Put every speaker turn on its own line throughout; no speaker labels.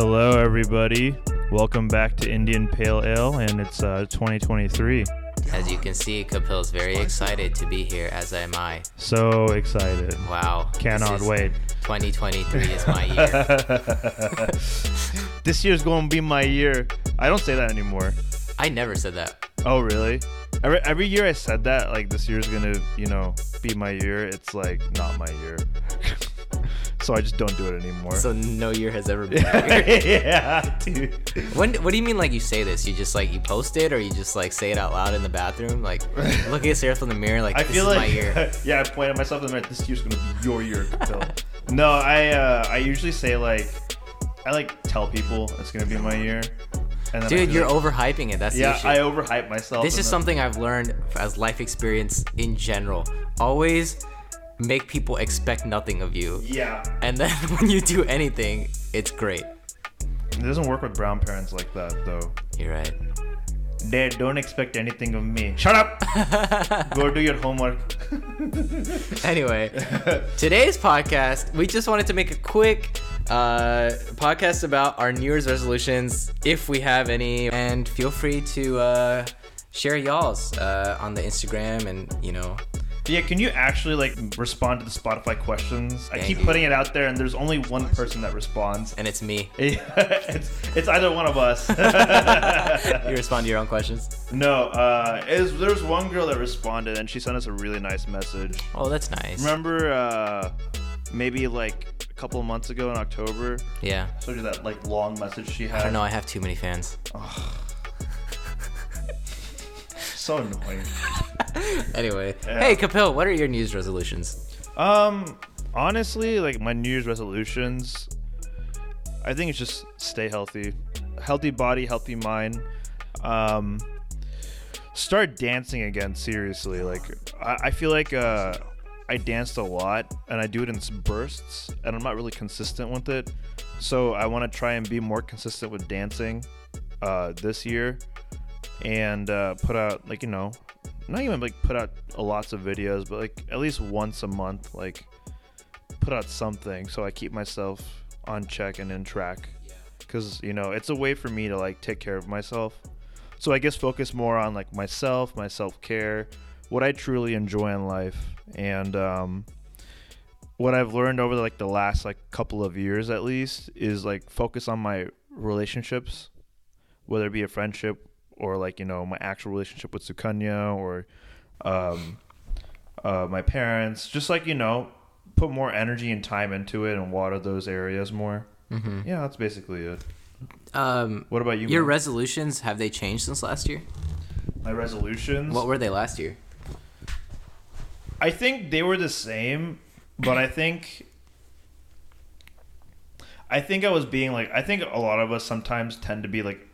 Hello, everybody. Welcome back to Indian Pale Ale, and it's uh, 2023.
As you can see, Kapil's very excited to be here, as am I.
So excited.
Wow.
Cannot wait.
2023 is my year.
this year's going to be my year. I don't say that anymore.
I never said that.
Oh, really? Every, every year I said that, like, this year's going to, you know, be my year. It's like not my year. So I just don't do it anymore.
So no year has ever been
yeah, dude.
When, what do you mean like you say this? You just like you post it or you just like say it out loud in the bathroom? Like look at yourself in the mirror like
I
this
feel
is
like
my year.
yeah, I point at myself in the mirror. This year's gonna be your year, no, I uh, I usually say like I like tell people it's gonna be my year. And
Dude, you're
like-
overhyping it. That's the
Yeah. I overhype myself.
this is
then-
something I've learned as life experience in general. Always make people expect nothing of you.
Yeah,
And then when you do anything, it's great.
it doesn't work with brown parents like that though.
You're right.
Dad, don't expect anything of me. Shut up. Go do your homework.
Anyway, today's podcast, we just wanted to make a quick uh, podcast about our New Year's resolutions, if we have any, and feel free to uh, share y'all's uh, on the Instagram and you know.
Yeah, can you actually like respond to the Spotify questions? I keep
you.
putting it out there, and there's only one person that responds.
And it's me.
it's it's either one of us.
You respond to your own questions.
No, uh, is there's one girl that responded and she sent us a really nice message.
Oh, that's nice.
Remember, uh, maybe like a couple of months ago in October,
Yeah.
showed you that like long message she had.
I don't know. I have too many fans.
So annoying.
Anyway,
Yeah.
hey Kapil, what are your New Year's resolutions?
Um, honestly, like my New Year's resolutions, I think it's just stay healthy, healthy body, healthy mind. Um, start dancing again. Seriously, like I, I feel like uh, I danced a lot and I do it in bursts, and I'm not really consistent with it. So I want to try and be more consistent with dancing uh, this year, and uh, put out like you know, not even like put out lots of videos, but like at least once a month, like put out something so I keep myself on check and in track. Cause you know it's a way for me to like take care of myself. So I guess focus more on like myself, my self care, what I truly enjoy in life, and um, what I've learned over like the last like couple of years at least is like focus on my relationships, whether it be a friendship or like you know my actual relationship with Sukanya or um, uh, my parents. Just like you know, put more energy and time into it and water those areas more.
Mm-hmm.
Yeah, that's basically it.
Um,
What about you?
your resolutions have they changed since last year?
my resolutions.
What were they last year?
I think they were the same, but I think I think I was being like I think a lot of us sometimes tend to be like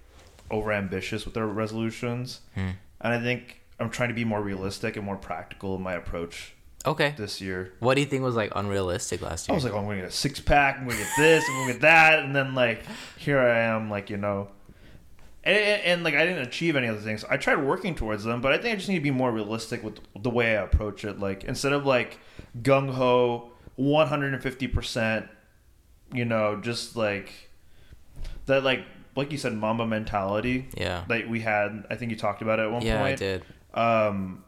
over ambitious with our resolutions.
Hmm.
And I think I'm trying to be more realistic and more practical in my approach
Okay.
this year.
What do you think was like unrealistic last year?
I was like, oh, I'm gonna get a six pack, I'm gonna get this, I'm gonna get that, and then like here I am, like you know, and, and, and, like I didn't achieve any of the things. I tried working towards them, but I think I just need to be more realistic with the way I approach it. Like instead of like gung ho, 150 percent, you know, just like that, like like you said, Mamba mentality
yeah.
that we had. I think you talked about it at one
Yeah, I
point
did.
um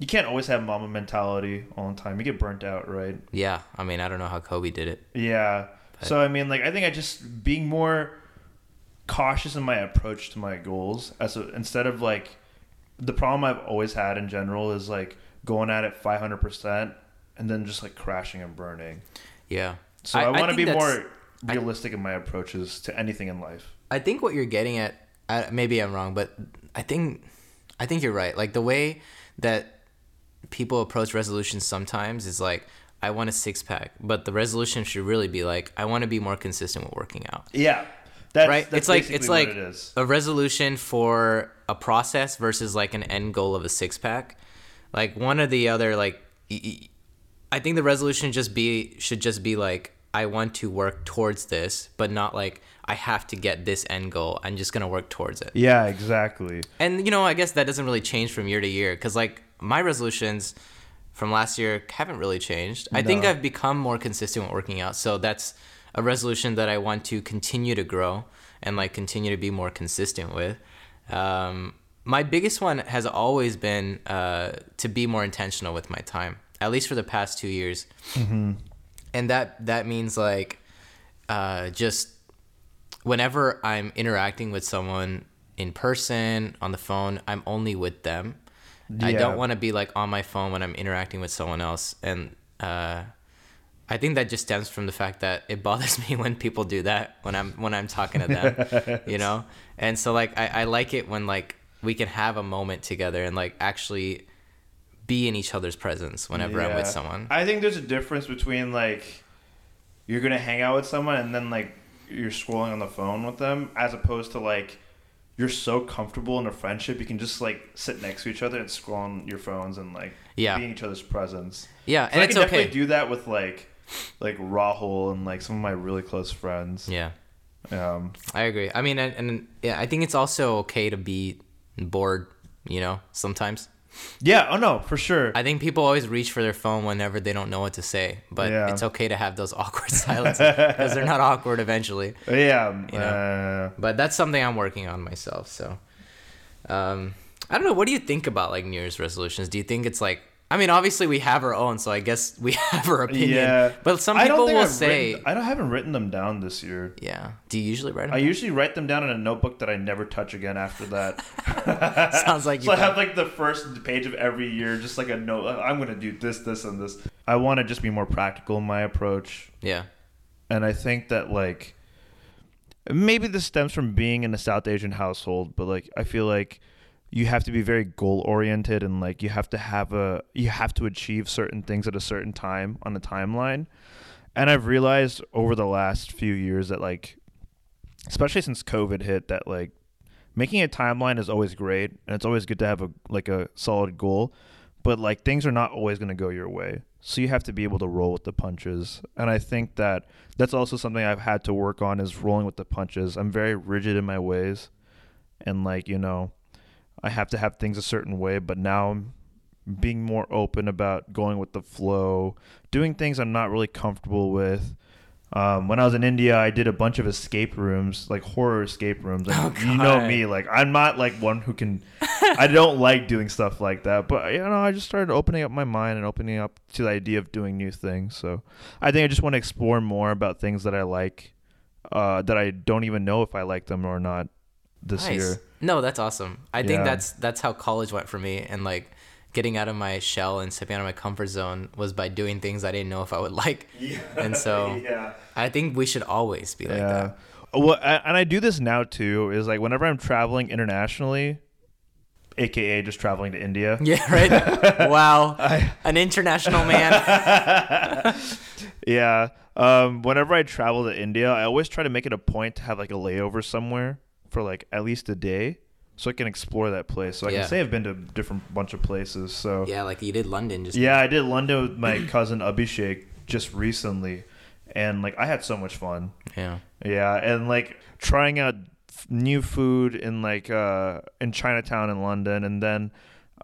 you can't always have mama mentality all the time you get burnt out right
Yeah. I mean, I don't know how Kobe did it.
yeah so i mean like i think i just being more cautious in my approach to my goals as a, instead of like the problem i've always had in general is like going at it 500% and then just like crashing and burning
Yeah.
so i, want to be more realistic in my approaches to anything in life
I think what you're getting at, I, maybe I'm wrong, but I think, I think you're right. Like the way that people approach resolutions sometimes is like, I want a six pack, but the resolution should really be like, I want to be more consistent with working out.
yeah that's,
right?
that's
it's like it's like
it
a resolution for a process versus like an end goal of a six pack. Like one or the other. Like I think the resolution just be should just be like I want to work towards this, but not like I have to get this end goal. I'm just gonna work towards it.
yeah exactly
And you know, I guess that doesn't really change from year to year because like my resolutions from last year haven't really changed. I think I've become more consistent with working out, so that's a resolution that I want to continue to grow and like continue to be more consistent with. Um, my biggest one has always been uh, to be more intentional with my time, at least for the past two years. And that that means like uh, just whenever I'm interacting with someone in person on the phone, I'm only with them. I don't want to be like on my phone when I'm interacting with someone else, and uh, I think that just stems from the fact that it bothers me when people do that when I'm when I'm talking to them, you know. And so like I, I like it when like we can have a moment together and like actually be in each other's presence whenever I'm with someone.
I think there's a difference between like you're gonna hang out with someone and then like you're scrolling on the phone with them, as opposed to like you're so comfortable in a friendship you can just like sit next to each other and scroll on your phones and like
Yeah.
be in each other's presence.
yeah,
So
and
I
it's
can
okay.
definitely do that with like like Rahul and like some of my really close friends.
yeah.
Um,
I agree. I mean, and, and yeah, I think it's also okay to be bored. You know, sometimes
yeah. Oh no, for sure.
I think people always reach for their phone whenever they don't know what to say, but
Yeah.
it's okay to have those awkward silences because they're not awkward eventually.
yeah.
You know.
uh,
But that's something I'm working on myself. So, um, I don't know. What do you think about like New Year's resolutions? Do you think it's like? I mean, obviously we have our own, so I guess we have our opinion.
yeah.
But some people will
I've
say,
written- I don't haven't written them down this year.
yeah. Do you usually write them?
I usually write them down in a notebook that I never touch again after that.
Sounds like
so. I have like the first page of every year, just like a note. Uh, I'm gonna do this, this, and this. I want to just be more practical in my approach,
yeah.
and I think that like maybe this stems from being in a South Asian household, but like I feel like you have to be very goal oriented and like you have to have a you have to achieve certain things at a certain time on a timeline. And I've realized over the last few years that like especially since COVID hit that like making a timeline is always great and it's always good to have a like a solid goal, but like things are not always going to go your way. So you have to be able to roll with the punches. And I think that that's also something I've had to work on is rolling with the punches. I'm very rigid in my ways and like, you know, I have to have things a certain way, but now I'm being more open about going with the flow, doing things I'm not really comfortable with. Um, when I was in India, I did a bunch of escape rooms, like horror escape rooms. And
Oh,
you know me, like I'm not like one who can. I don't like doing stuff like that, but you know, I just started opening up my mind and opening up to the idea of doing new things. So I think I just want to explore more about things that I like, uh, that I don't even know if I like them or not this
Nice.
year.
No, that's awesome. I think that's that's how college went for me, and like getting out of my shell and stepping out of my comfort zone was by doing things I didn't know if I would like. And so
yeah.
I think we should always be like
yeah.
that.
Well, I- and I do this now too. Is like whenever I'm traveling internationally, aka just traveling to India.
Yeah, right. wow, an international man.
Yeah. Um, whenever I travel to India, I always try to make it a point to have like a layover somewhere for like at least a day, so I can explore that place. So I
Yeah.
can say I've been to a different bunch of places. So
Yeah, like you did London. Just
yeah, I did London with my cousin Abhishek just recently, and like I had so much fun.
yeah.
Yeah, and like trying out new food in like uh in Chinatown in London, and then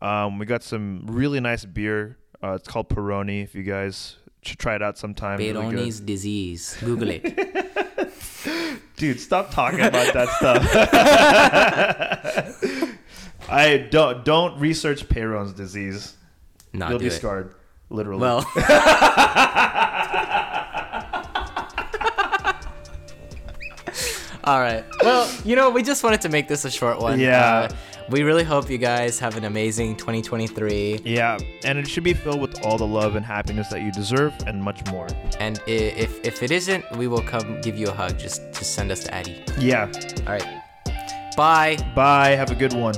um we got some really nice beer. Uh, it's called Peroni. If you guys should try it out sometime. Really
disease. Google it.
Dude, stop talking about that stuff. I don't don't research Peyronie's disease.
Not
You'll be
it.
scarred, literally.
Well. All right. Well, you know, we just wanted to make this a short one.
Yeah.
Uh, we really hope you guys have an amazing 2023.
yeah, and it should be filled with all the love and happiness that you deserve, and much more.
And if if it isn't, we will come give you a hug. Just to send us to Addy.
Yeah.
All right. Bye.
Bye. Have a good one.